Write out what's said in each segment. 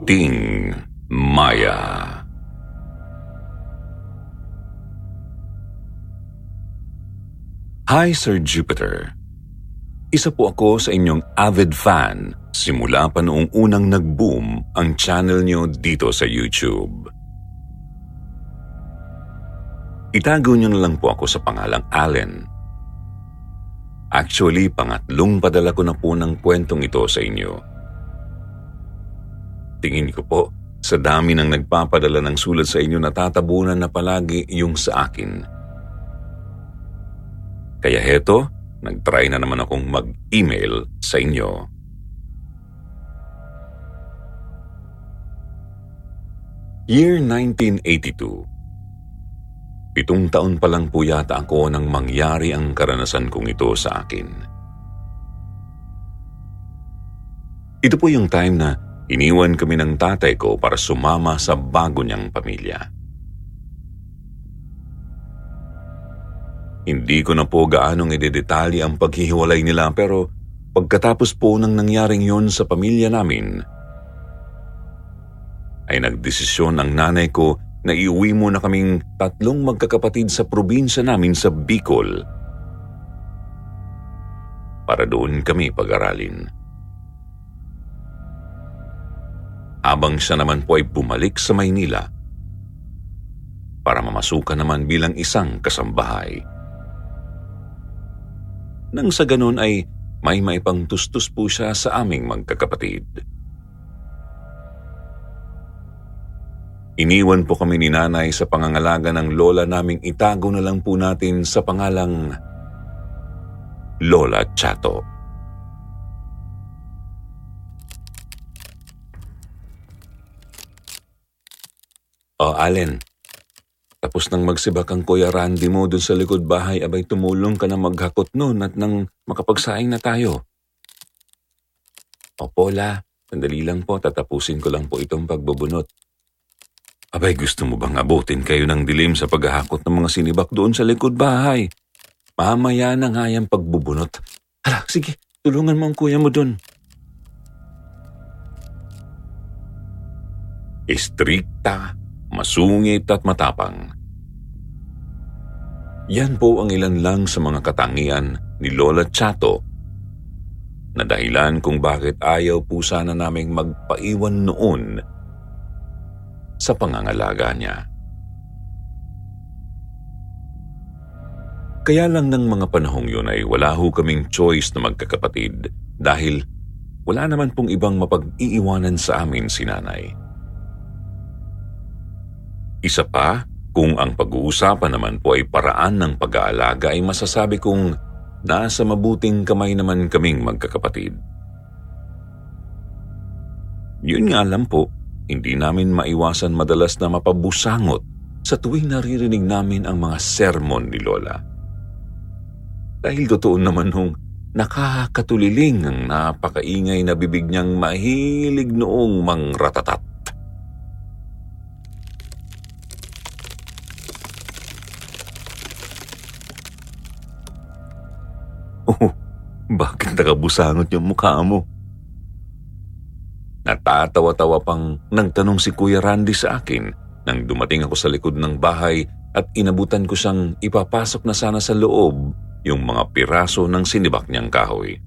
Puting Maya Hi Sir Jupiter. Isa po ako sa inyong avid fan simula pa noong unang nag-boom ang channel nyo dito sa YouTube. Itago nyo na lang po ako sa pangalang Allen. Actually, pangatlong padala ko na po ng kwentong ito sa inyo. Tingin ko po, sa dami ng nagpapadala ng sulat sa inyo natatabunan na palagi yung sa akin. Kaya heto, nag-try na naman akong mag-email sa inyo. Year 1982. Pitong taon pa lang po yata ako nang mangyari ang karanasan kong ito sa akin. Ito po yung time na iniwan kami ng tatay ko para sumama sa bago niyang pamilya. Hindi ko na po gaanong idedetalye ang paghihiwalay nila pero pagkatapos po ng nangyaring yon sa pamilya namin, ay nagdesisyon ang nanay ko na iuwi mo na kaming tatlong magkakapatid sa probinsya namin sa Bicol para doon kami pag-aralin. Habang siya naman po ay bumalik sa Maynila para mamasukan naman bilang isang kasambahay. Nang sa ganun ay may maipang tustos po siya sa aming magkakapatid. Iniwan po kami ni nanay sa pangangalaga ng lola naming itago na lang po natin sa pangalang Lola Chato. O, Allen, tapos nang magsibak ang Kuya Randy mo dun sa likod bahay, abay tumulong ka na maghakot noon at nang makapagsaing na tayo. Opo, La. Sandali lang po, tatapusin ko lang po itong pagbubunot. Abay, gusto mo bang abutin kayo ng dilim sa paghahakot ng mga sinibak doon sa likod bahay? Mamaya na nga yung pagbubunot. Hala, sige, tulungan mo ang kuya mo doon. Istrikta masungit at matapang. Yan po ang ilan lang sa mga katangian ni Lola Chato na dahilan kung bakit ayaw po sana naming magpaiwan noon sa pangangalaga niya. Kaya lang ng mga panahong yun ay wala ho kaming choice na magkakapatid dahil wala naman pong ibang mapag-iiwanan sa amin si nanay. Isa pa, kung ang pag-uusapan naman po ay paraan ng pag-aalaga ay masasabi kong nasa mabuting kamay naman kaming magkakapatid. Yun nga lang po, hindi namin maiwasan madalas na mapabusangot sa tuwing naririnig namin ang mga sermon ni Lola. Dahil totoo naman hong nakakatuliling ang napakaingay na bibig niyang mahilig noong mangratatat. Bakit nakabusangot yung mukha mo? Natatawa-tawa pang nagtanong si Kuya Randy sa akin nang dumating ako sa likod ng bahay at inabutan ko siyang ipapasok na sana sa loob yung mga piraso ng sinibak niyang kahoy.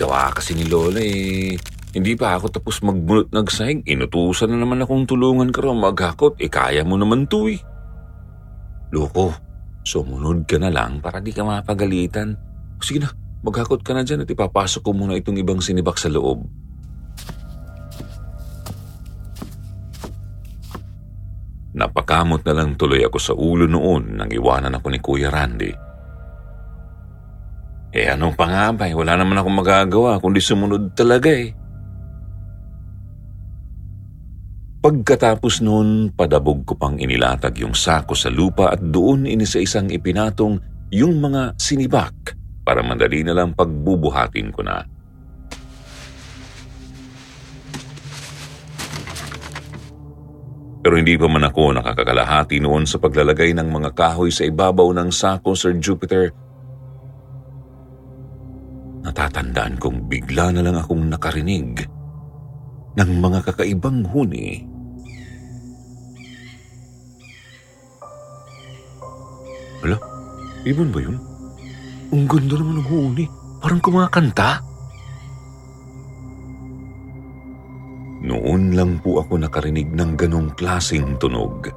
Gawa kasi ni Lola eh. Hindi pa ako tapos magbunot ng sahig. Inutusan na naman akong tulungan ka raw maghakot. Eh kaya mo naman to eh. Loko, Sumunod ka na lang para di ka mapagalitan. Sige na, maghakot ka na dyan at ipapasok ko muna itong ibang sinibak sa loob. Napakamot na lang tuloy ako sa ulo noon nang iwanan ako ni Kuya Randy. Eh anong pangabay? Wala naman akong magagawa kundi sumunod talaga eh. Pagkatapos noon, padabog ko pang inilatag yung sako sa lupa at doon inisa-isang ipinatong yung mga sinibak para madali na lang pagbubuhatin ko na. Pero hindi pa man ako nakakakalahati noon sa paglalagay ng mga kahoy sa ibabaw ng sako, Sir Jupiter. Natatandaan kong bigla na lang akong nakarinig ng mga kakaibang huni. Hala, ibon ba yun? Ang ganda naman ng huni. Parang kumakanta. Noon lang po ako nakarinig ng ganong klasing tunog.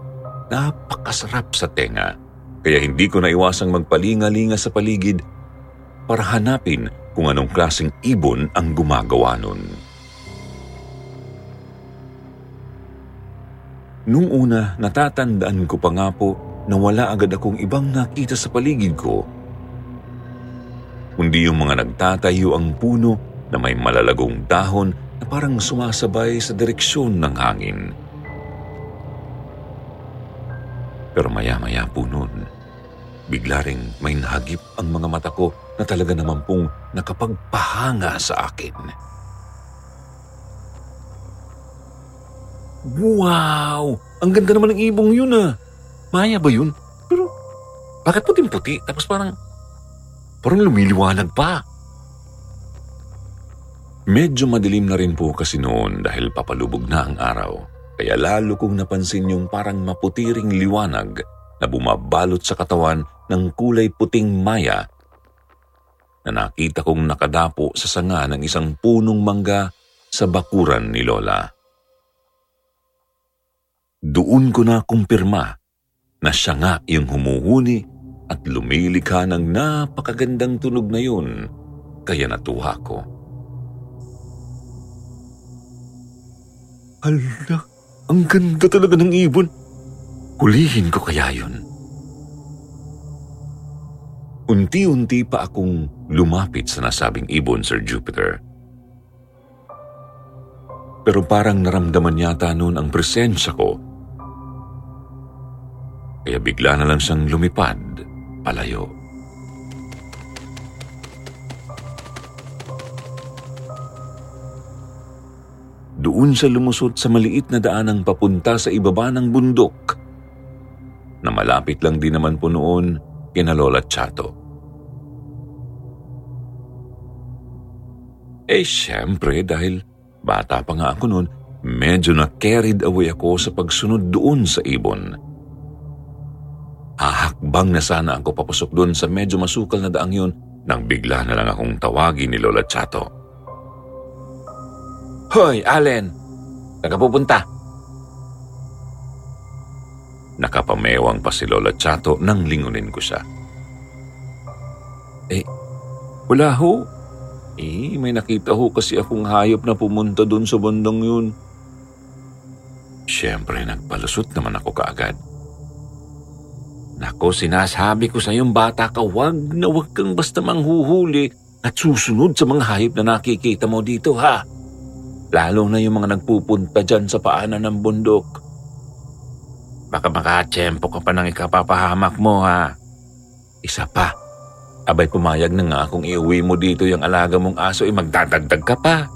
Napakasarap sa tenga, kaya hindi ko naiwasang magpalinga-linga sa paligid para hanapin kung anong klaseng ibon ang gumagawa nun. Nung una, natatandaan ko pa nga po na wala agad akong ibang nakita sa paligid ko. Kundi yung mga nagtatayo ang puno na may malalagong dahon na parang sumasabay sa direksyon ng hangin. Pero maya-maya po noon, bigla ring may nahagip ang mga mata ko na talaga naman pong nakapagpahanga sa akin. Wow! Ang ganda naman ng ibong yun ah! Maya ba yun? Pero bakit puting-puti? Tapos parang parang lumiliwanag pa. Medyo madilim na rin po kasi noon dahil papalubog na ang araw. Kaya lalo kong napansin yung parang maputiring liwanag na bumabalot sa katawan ng kulay puting maya na nakita kong nakadapo sa sanga ng isang punong mangga sa bakuran ni Lola. Doon ko na kumpirma na siya nga yung humuhuni at lumilikha ng napakagandang tunog na yun, kaya natuwa ko. Hala, ang ganda talaga ng ibon. Hulihin ko kaya yun. Unti-unti pa akong lumapit sa nasabing ibon, Sir Jupiter. Pero parang naramdaman yata noon ang presensya ko. Kaya bigla na lang siyang lumipad, palayo. doon siya lumusot sa maliit na daanang papunta sa ibaba ng bundok na malapit lang din naman po noon kina Lola Chato. Eh syempre dahil bata pa nga ako noon, medyo na carried away ako sa pagsunod doon sa ibon. Hahakbang na sana ako papasok doon sa medyo masukal na daang yun nang bigla na lang akong tawagin ni Lola Chato. Hoy, Allen! Nagapupunta! Nakapamewang pa si Lola Chato nang lingunin ko siya. Eh, wala ho. Eh, may nakita ho kasi akong hayop na pumunta doon sa bandang yun. Siyempre, nagpalusot naman ako kaagad. Nako, sinasabi ko sa yung bata ka, wag na wag kang basta manghuhuli at susunod sa mga hayop na nakikita mo dito, ha? Lalo na yung mga nagpupunta dyan sa paanan ng bundok. Baka makatsyempo ka pa ng ikapapahamak mo ha. Isa pa, abay pumayag na nga kung iuwi mo dito yung alaga mong aso, ay magdadagdag ka pa.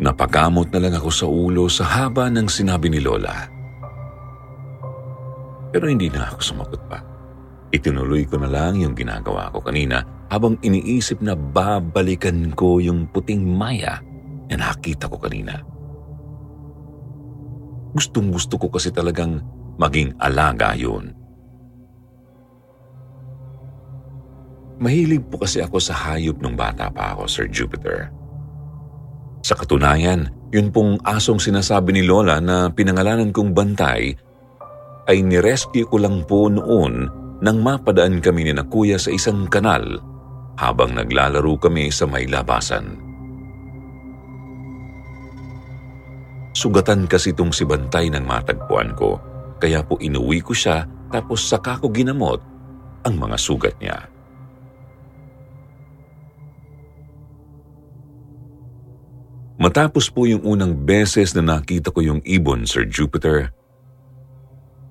Napagamot na lang ako sa ulo sa haba ng sinabi ni Lola. Pero hindi na ako sumagot pa. Itinuloy ko na lang yung ginagawa ko kanina habang iniisip na babalikan ko yung puting maya na nakita ko kanina. Gustong gusto ko kasi talagang maging alaga yun. Mahilig po kasi ako sa hayop nung bata pa ako, Sir Jupiter. Sa katunayan, yun pong asong sinasabi ni Lola na pinangalanan kong bantay ay nirescue ko lang po noon nang mapadaan kami ni na kuya sa isang kanal habang naglalaro kami sa may labasan. Sugatan kasi itong si Bantay ng matagpuan ko. Kaya po inuwi ko siya tapos saka ko ginamot ang mga sugat niya. Matapos po yung unang beses na nakita ko yung ibon, Sir Jupiter,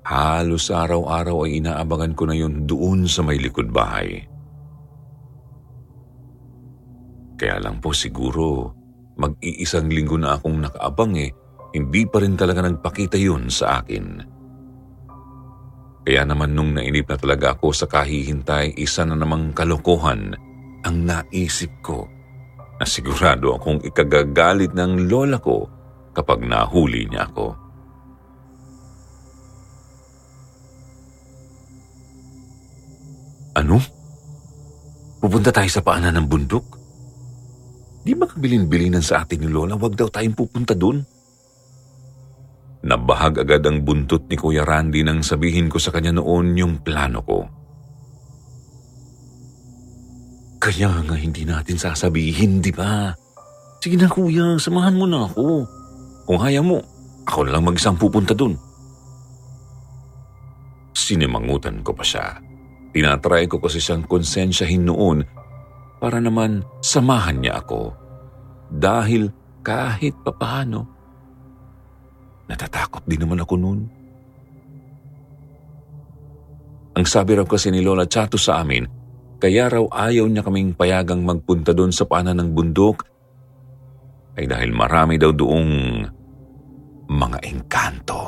halos araw-araw ay inaabangan ko na yun doon sa may likod bahay. Kaya lang po siguro, mag-iisang linggo na akong nakaabang eh, hindi pa rin talaga nagpakita yun sa akin. Kaya naman nung nainip na talaga ako sa kahihintay, isa na namang kalokohan ang naisip ko na sigurado akong ikagagalit ng lola ko kapag nahuli niya ako. Ano? Pupunta tayo sa paanan ng bundok? Di ba kabilin-bilinan sa atin ni Lola, wag daw tayong pupunta doon? Nabahag agad ang buntot ni Kuya Randy nang sabihin ko sa kanya noon yung plano ko. Kaya nga hindi natin sasabihin, di ba? Sige na kuya, samahan mo na ako. Kung haya mo, ako na lang mag-isang pupunta dun. Sinimangutan ko pa siya. Tinatry ko kasi siyang konsensyahin noon para naman samahan niya ako. Dahil kahit papano, natatakot din naman ako noon. Ang sabi raw kasi ni Lola Chato sa amin, kaya raw ayaw niya kaming payagang magpunta doon sa paanan ng bundok ay dahil marami daw doong mga engkanto.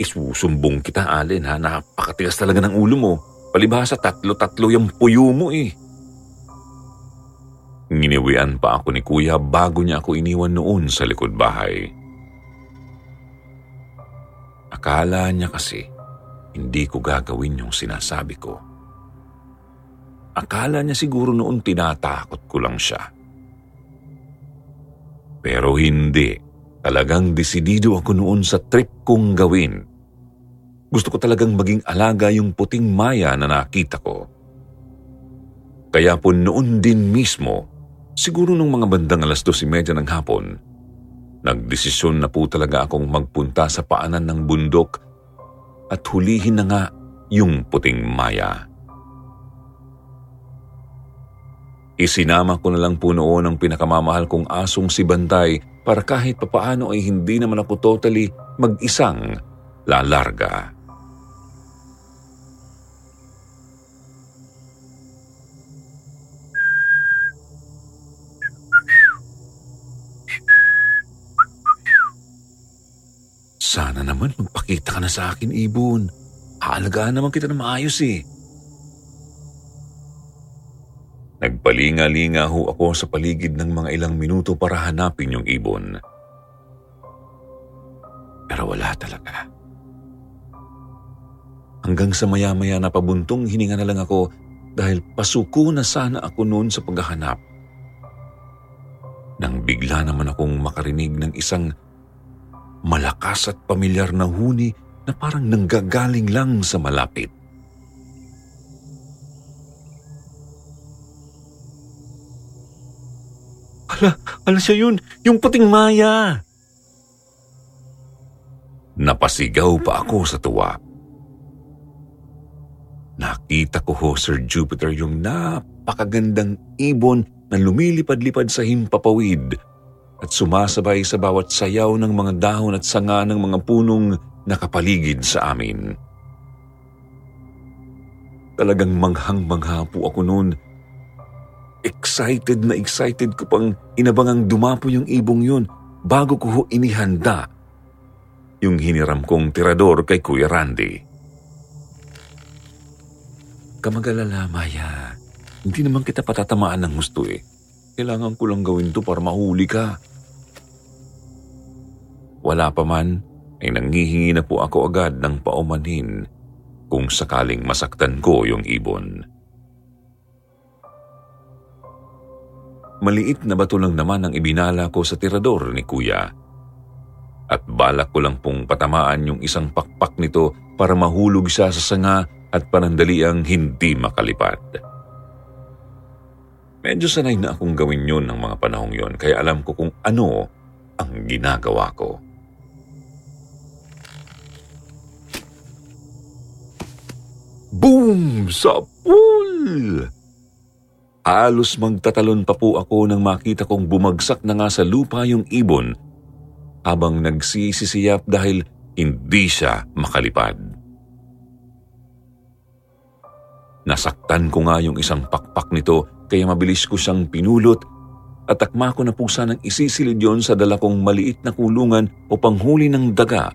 Isusumbong kita, Allen, ha? Napakatigas talaga ng ulo mo. Palibhasa, tatlo-tatlo yung puyo mo eh. Nginiwian pa ako ni kuya bago niya ako iniwan noon sa likod bahay. Akala niya kasi hindi ko gagawin yung sinasabi ko. Akala niya siguro noon tinatakot ko lang siya. Pero hindi. Talagang desidido ako noon sa trip kong gawin. Gusto ko talagang maging alaga yung puting maya na nakita ko. Kaya po noon din mismo, siguro nung mga bandang alas 12.30 ng hapon, nagdesisyon na po talaga akong magpunta sa paanan ng bundok at hulihin na nga yung puting maya. Isinama ko na lang po noon ang pinakamamahal kong asong si Bantay para kahit papaano ay hindi naman ako totally mag-isang lalarga. Sana naman magpakita ka na sa akin, Ibon. Haalagaan naman kita na maayos eh. Nagpalinga-linga ho ako sa paligid ng mga ilang minuto para hanapin yung ibon. Pero wala talaga. Hanggang sa maya-maya na pabuntong hininga na lang ako dahil pasuko na sana ako noon sa paghahanap. Nang bigla naman akong makarinig ng isang malakas at pamilyar na huni na parang nanggagaling lang sa malapit. Ala, ala siya yun, yung puting maya. Napasigaw pa ako sa tuwa. Nakita ko ho, Sir Jupiter, yung napakagandang ibon na lumilipad-lipad sa himpapawid at sumasabay sa bawat sayaw ng mga dahon at sanga ng mga punong nakapaligid sa amin. Talagang manghang-mangha po ako noon. Excited na excited ko pang inabangang dumapo yung ibong yun bago ko ho inihanda yung hiniram kong tirador kay Kuya Randy. Kamagalala, Maya. Hindi naman kita patatamaan ng gusto eh. Kailangan ko lang gawin to para mahuli ka. Wala pa man, ay nanghihingi na po ako agad ng paumanhin kung sakaling masaktan ko yung ibon. Maliit na bato lang naman ang ibinala ko sa tirador ni kuya. At balak ko lang pong patamaan yung isang pakpak nito para mahulog siya sa sanga at panandaliang hindi makalipat. Medyo sanay na akong gawin yun ng mga panahong yon kaya alam ko kung ano ang ginagawa ko. Boom! Sa pool! Alos magtatalon pa po ako nang makita kong bumagsak na nga sa lupa yung ibon habang nagsisisiyap dahil hindi siya makalipad. Nasaktan ko nga yung isang pakpak nito kaya mabilis ko siyang pinulot at akma ko na po sanang isisilid yon sa dala kong maliit na kulungan o panghuli ng daga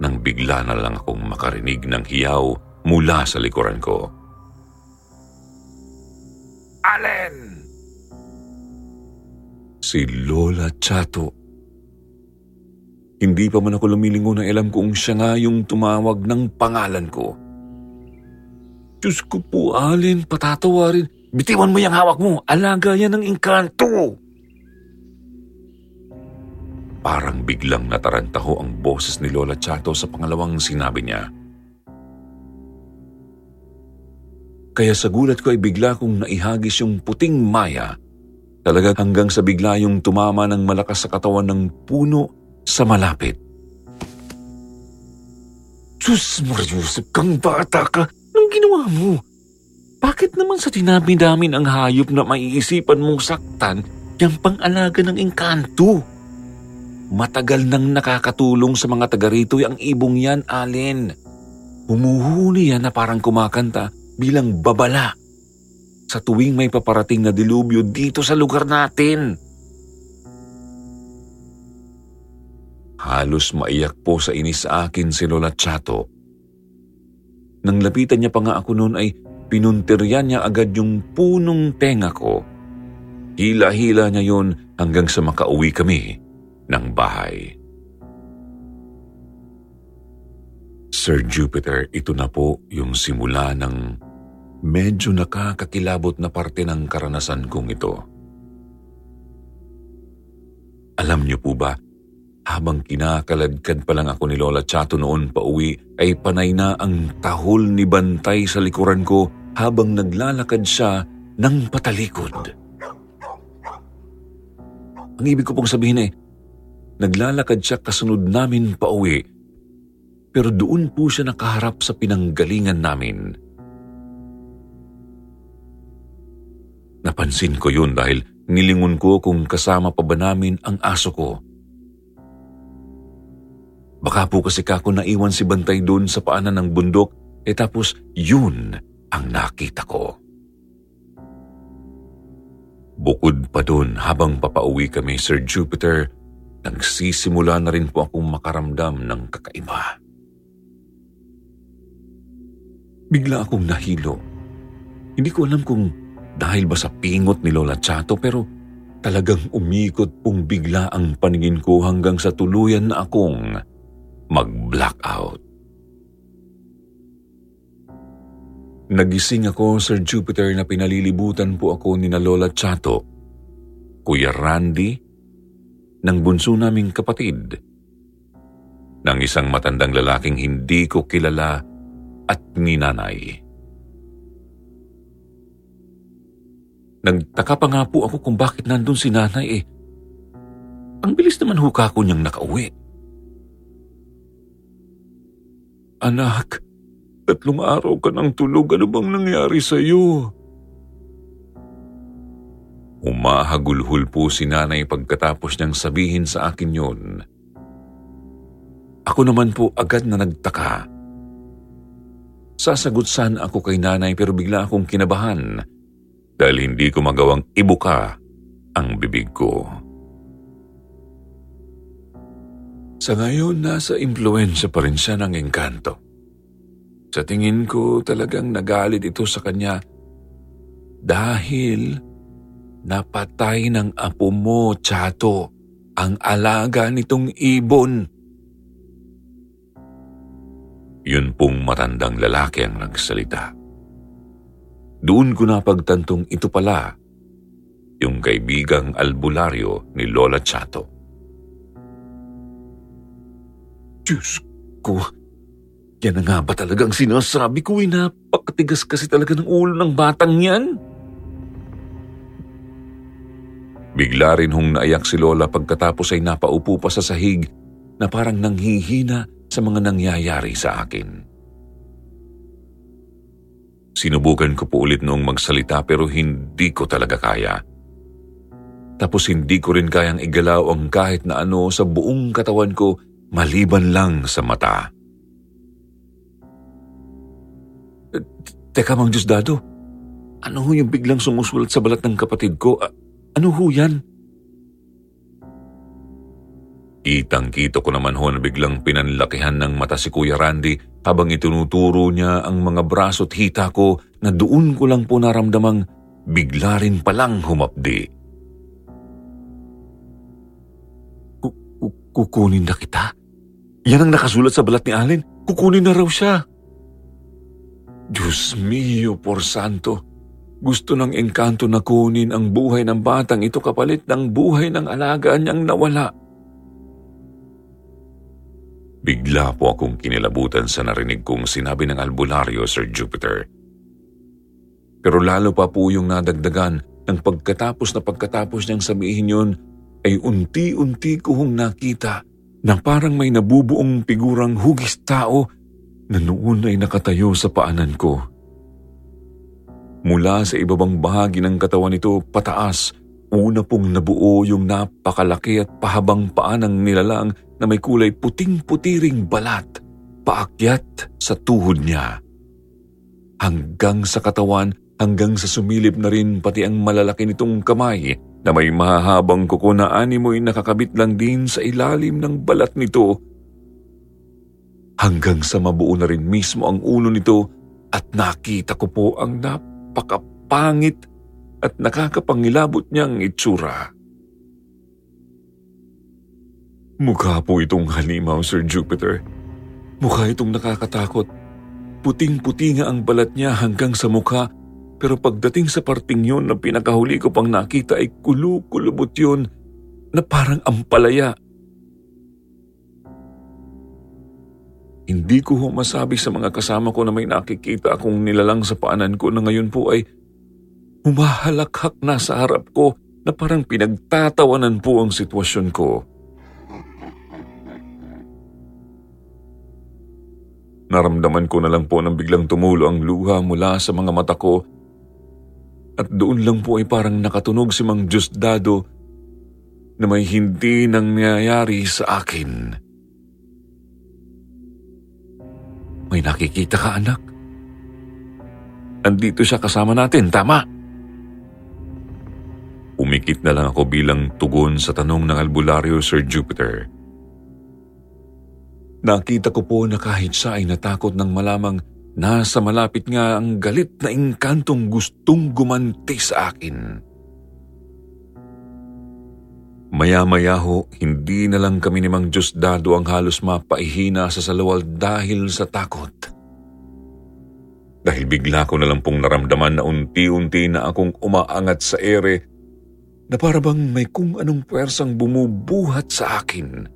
nang bigla na lang akong makarinig ng hiyaw mula sa likuran ko. Allen! Si Lola Chato. Hindi pa man ako lumilingon na alam kung siya nga yung tumawag ng pangalan ko. Diyos ko po, Allen, patatawarin. Bitiwan mo yung hawak mo. Alaga yan ng engkanto. Parang biglang nataranta ho ang boses ni Lola Chato sa pangalawang sinabi niya. Kaya sa gulat ko ay bigla kong naihagis yung puting maya. Talaga hanggang sa bigla yung tumama ng malakas sa katawan ng puno sa malapit. Diyos Mariusip, kang bata ka. Anong ginawa mo? Bakit naman sa tinabi namin ang hayop na maiisipan mong saktan yung pang-alaga ng engkanto? Matagal nang nakakatulong sa mga taga rito ang ibong yan, Allen. Humuhuni yan na parang kumakanta bilang babala sa tuwing may paparating na dilubyo dito sa lugar natin. Halos maiyak po sa inis sa akin si Lola Chato. Nang lapitan niya pa nga ako noon ay pinuntiryan niya agad yung punong tenga ko. Hila-hila niya yun hanggang sa makauwi kami ng bahay. Sir Jupiter, ito na po yung simula ng medyo nakakakilabot na parte ng karanasan kong ito. Alam niyo po ba, habang kinakaladkad pa lang ako ni Lola Chato noon pa uwi, ay panay na ang tahol ni Bantay sa likuran ko habang naglalakad siya ng patalikod. Ang ibig ko pong sabihin eh, naglalakad siya kasunod namin pa uwi, pero doon po siya nakaharap sa pinanggalingan namin. Napansin ko yun dahil nilingon ko kung kasama pa ba namin ang aso ko. Baka po kasi kako naiwan si Bantay doon sa paanan ng bundok, eh tapos yun ang nakita ko. Bukod pa doon habang papauwi kami, Sir Jupiter, nagsisimula na rin po akong makaramdam ng kakaiba. Bigla akong nahilo. Hindi ko alam kung dahil ba sa pingot ni Lola Chato pero talagang umikot pong bigla ang paningin ko hanggang sa tuluyan na akong mag-blackout. Nagising ako, Sir Jupiter, na pinalilibutan po ako ni na Lola Chato, Kuya Randy, ng bunso naming kapatid, ng isang matandang lalaking hindi ko kilala at ninanay. Nagtaka pa nga po ako kung bakit nandun si nanay eh. Ang bilis naman huka ko niyang nakauwi. Anak, tatlong araw ka ng tulog. Ano bang nangyari sa iyo? Umahagulhul po si nanay pagkatapos niyang sabihin sa akin yon. Ako naman po agad na nagtaka. Sasagot sana ako kay nanay pero bigla akong kinabahan dahil hindi ko magawang ibuka ang bibig ko. Sa ngayon, nasa impluensya pa rin siya ng engkanto. Sa tingin ko talagang nagalit ito sa kanya dahil napatay ng apo mo, Chato, ang alaga nitong ibon. Yun pong matandang lalaki ang nagsalita. Doon ko napagtantong ito pala yung kaibigang albularyo ni Lola Chato. Diyos ko, yan na nga ba talagang sinasabi ko eh, napakatigas kasi talaga ng ulo ng batang yan? Bigla rin hong naiyak si Lola pagkatapos ay napaupo pa sa sahig na parang nanghihina sa mga nangyayari sa akin. Sinubukan ko po ulit noong magsalita pero hindi ko talaga kaya. Tapos hindi ko rin kayang igalaw ang kahit na ano sa buong katawan ko maliban lang sa mata. Teka, Mang Dado, ano ho yung biglang sumusulat sa balat ng kapatid ko? Ano ho yan? Kitang-kito ko naman ho na biglang pinanlakihan ng mata si Kuya Randy habang itinuturo niya ang mga braso at hita ko na doon ko lang po naramdamang bigla rin palang humapdi. Kukunin na kita? Yan ang nakasulat sa balat ni Allen. Kukunin na raw siya. Diyos mio, por santo. Gusto ng engkanto na kunin ang buhay ng batang ito kapalit ng buhay ng alaga niyang nawala. Bigla po akong kinilabutan sa narinig kong sinabi ng albularyo, Sir Jupiter. Pero lalo pa po yung nadagdagan ng pagkatapos na pagkatapos niyang sabihin yun ay unti-unti ko hong nakita na parang may nabubuong figurang hugis tao na noon ay nakatayo sa paanan ko. Mula sa ibabang bahagi ng katawan nito pataas, una pong nabuo yung napakalaki at pahabang paanang nilalang na may kulay puting-putiring balat, paakyat sa tuhod niya. Hanggang sa katawan, hanggang sa sumilip na rin pati ang malalaki nitong kamay na may mahahabang kuko na animoy nakakabit lang din sa ilalim ng balat nito hanggang sa mabuo na rin mismo ang ulo nito at nakita ko po ang napakapangit at nakakapangilabot niyang itsura. Mukha po itong halimaw, Sir Jupiter. Mukha itong nakakatakot. Puting-puti nga ang balat niya hanggang sa mukha pero pagdating sa parting yun na pinakahuli ko pang nakita ay kulukulubot yun na parang ampalaya. Hindi ko masabi sa mga kasama ko na may nakikita akong nilalang sa paanan ko na ngayon po ay humahalakhak na sa harap ko na parang pinagtatawanan po ang sitwasyon ko. Naramdaman ko na lang po nang biglang tumulo ang luha mula sa mga mata ko at doon lang po ay parang nakatunog si Mang Dado na may hindi nangyayari sa akin. May nakikita ka anak. Andito siya kasama natin, tama? Umikit na lang ako bilang tugon sa tanong ng albularyo Sir Jupiter. Nakita ko po na kahit siya ay natakot ng malamang Nasa malapit nga ang galit na engkantong gustong gumanti sa akin. Maya-maya ho, hindi na lang kami ni Mang Dado ang halos mapaihina sa salawal dahil sa takot. Dahil bigla ko na lang pong naramdaman na unti-unti na akong umaangat sa ere na parabang may kung anong pwersang bumubuhat sa akin.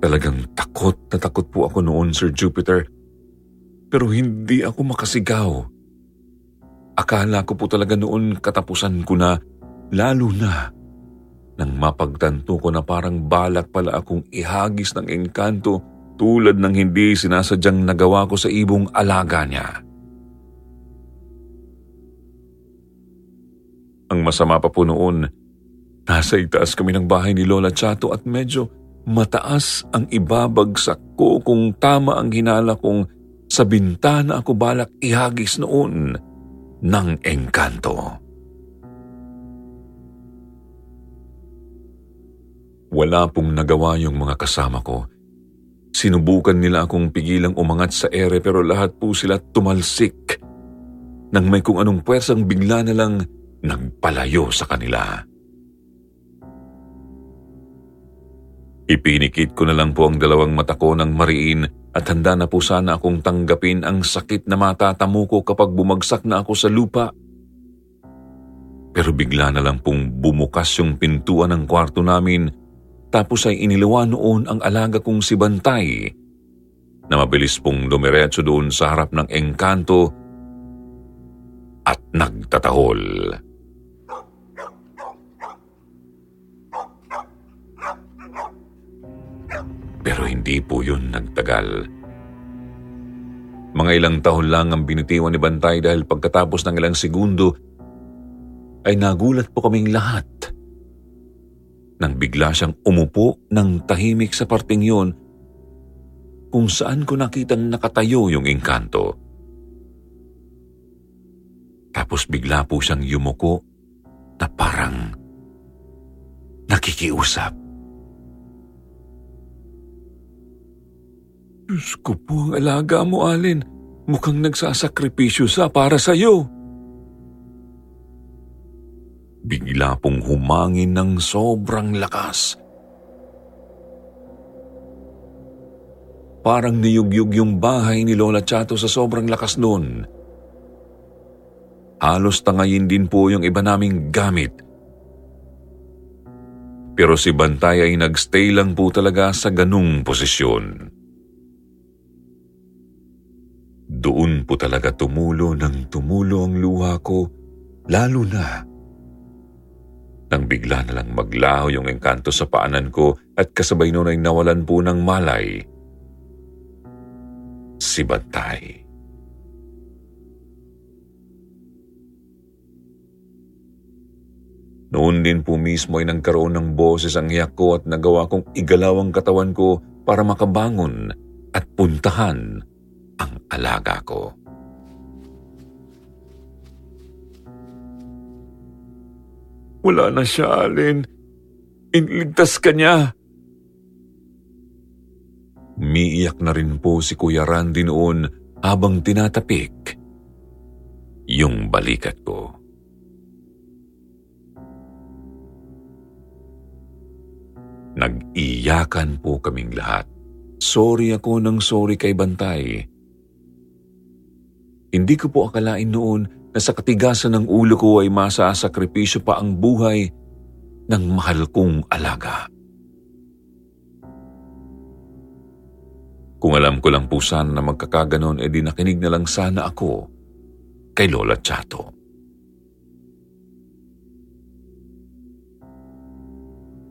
Talagang takot na takot po ako noon, Sir Jupiter. Pero hindi ako makasigaw. Akala ko po talaga noon katapusan ko na, lalo na nang mapagtanto ko na parang balak pala akong ihagis ng engkanto tulad ng hindi sinasadyang nagawa ko sa ibong alaga niya. Ang masama pa po noon, nasa itaas kami ng bahay ni Lola Chato at medyo mataas ang ibabagsak ko kung tama ang hinala kong sa bintana ako balak ihagis noon ng engkanto. Wala pong nagawa yung mga kasama ko. Sinubukan nila akong pigilang umangat sa ere pero lahat po sila tumalsik. Nang may kung anong pwersang bigla na lang nagpalayo sa kanila. Ipinikit ko na lang po ang dalawang mata ko ng mariin at handa na po sana akong tanggapin ang sakit na matatamo ko kapag bumagsak na ako sa lupa. Pero bigla na lang pong bumukas yung pintuan ng kwarto namin tapos ay inilawa noon ang alaga kong si Bantay na mabilis pong dumiretso doon sa harap ng engkanto at nagtatahol. Pero hindi po yun nagtagal. Mga ilang taon lang ang binitiwan ni Bantay dahil pagkatapos ng ilang segundo ay nagulat po kaming lahat nang bigla siyang umupo ng tahimik sa parting yun kung saan ko nakitang nakatayo yung engkanto. Tapos bigla po siyang yumuko na parang nakikiusap. Diyos ko po ang alaga mo, Alin. Mukhang nagsasakripisyo sa para sa'yo. Bigla pong humangin ng sobrang lakas. Parang niyugyug yung bahay ni Lola Chato sa sobrang lakas noon. Halos tangayin din po yung iba naming gamit. Pero si Bantay ay nagstay lang po talaga sa ganung posisyon. Doon po talaga tumulo ng tumulo ang luha ko, lalo na nang bigla na lang maglaho yung engkanto sa paanan ko at kasabay noon ay nawalan po ng malay. Si Bantay. Noon din po mismo ay nagkaroon ng boses ang iyak ko at nagawa kong igalaw ang katawan ko para makabangon at puntahan ang alaga ko. Wala na siya, Alin. Inligtas ka niya. Umiiyak na rin po si Kuya Randy noon habang tinatapik yung balikat ko. Nag-iyakan po kaming lahat. Sorry ako ng sorry kay Bantay. Hindi ko po akalain noon na sa katigasan ng ulo ko ay masasakripisyo pa ang buhay ng mahal kong alaga. Kung alam ko lang po sana na magkakaganon, edi nakinig na lang sana ako kay Lola Chato.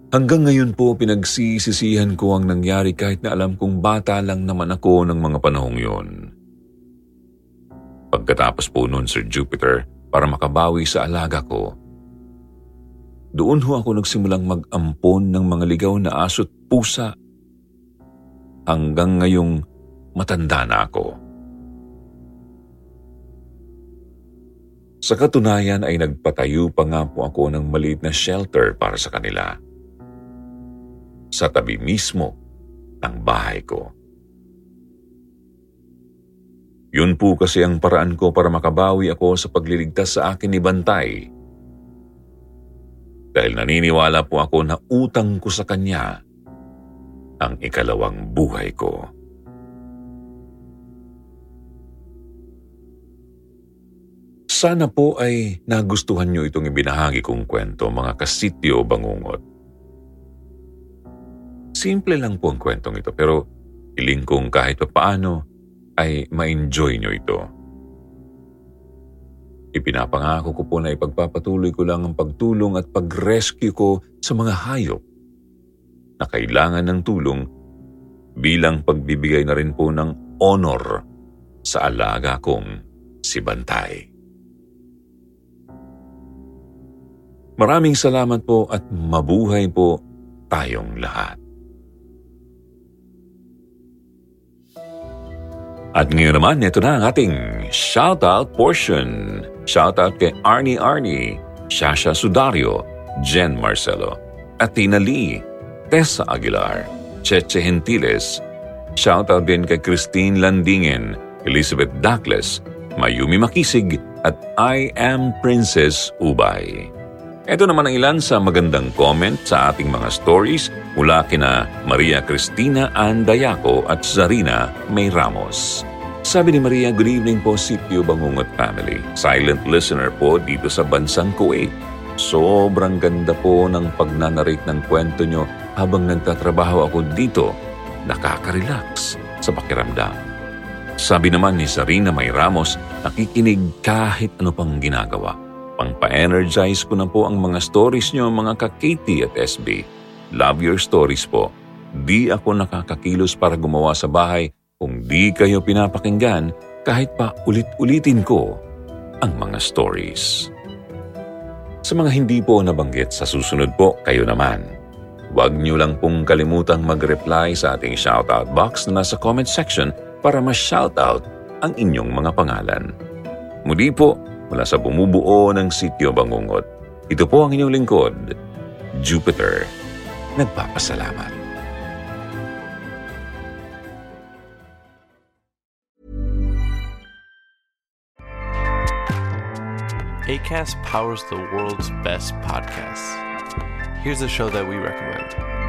Hanggang ngayon po pinagsisisihan ko ang nangyari kahit na alam kong bata lang naman ako ng mga panahong yon. Pagkatapos po noon, Sir Jupiter, para makabawi sa alaga ko, doon ho ako nagsimulang mag-ampon ng mga ligaw na aso't pusa hanggang ngayong matanda na ako. Sa katunayan ay nagpatayo pa nga po ako ng maliit na shelter para sa kanila. Sa tabi mismo ng bahay ko. Yun po kasi ang paraan ko para makabawi ako sa pagliligtas sa akin ni Bantay. Dahil naniniwala po ako na utang ko sa kanya ang ikalawang buhay ko. Sana po ay nagustuhan nyo itong ibinahagi kong kwento mga kasityo bangungot. Simple lang po ang kwentong ito pero iling kong kahit pa paano ay ma-enjoy nyo ito. Ipinapangako ko po na ipagpapatuloy ko lang ang pagtulong at pag-rescue ko sa mga hayop na kailangan ng tulong bilang pagbibigay na rin po ng honor sa alaga kong si Bantay. Maraming salamat po at mabuhay po tayong lahat. At ngayon naman, ito na ang ating shoutout portion. Shoutout kay Arnie Arnie, Shasha Sudario, Jen Marcelo, Athena Lee, Tessa Aguilar, Cheche Gentiles. Shoutout din kay Christine Landingen, Elizabeth Douglas, Mayumi Makisig at I Am Princess Ubay. Ito naman ang ilan sa magandang comment sa ating mga stories mula kina Maria Cristina Andayaco at Zarina May Ramos. Sabi ni Maria, good evening po Sityo Bangungot Family. Silent listener po dito sa bansang Kuwait. Sobrang ganda po ng pagnanarate ng kwento nyo habang nagtatrabaho ako dito. Nakaka-relax sa pakiramdam. Sabi naman ni Zarina May Ramos, nakikinig kahit ano pang ginagawa Pangpa-energize ko na po ang mga stories nyo mga ka-Katie at SB. Love your stories po. Di ako nakakakilos para gumawa sa bahay kung di kayo pinapakinggan kahit pa ulit-ulitin ko ang mga stories. Sa mga hindi po nabanggit sa susunod po, kayo naman. Huwag niyo lang pong kalimutang mag-reply sa ating shoutout box na nasa comment section para ma-shoutout ang inyong mga pangalan. Muli po, mula sa bumubuo ng sityo Bangungot. Ito po ang inyong lingkod, Jupiter. Nagpapasalamat. ACAST powers the world's best podcasts. Here's a show that we recommend.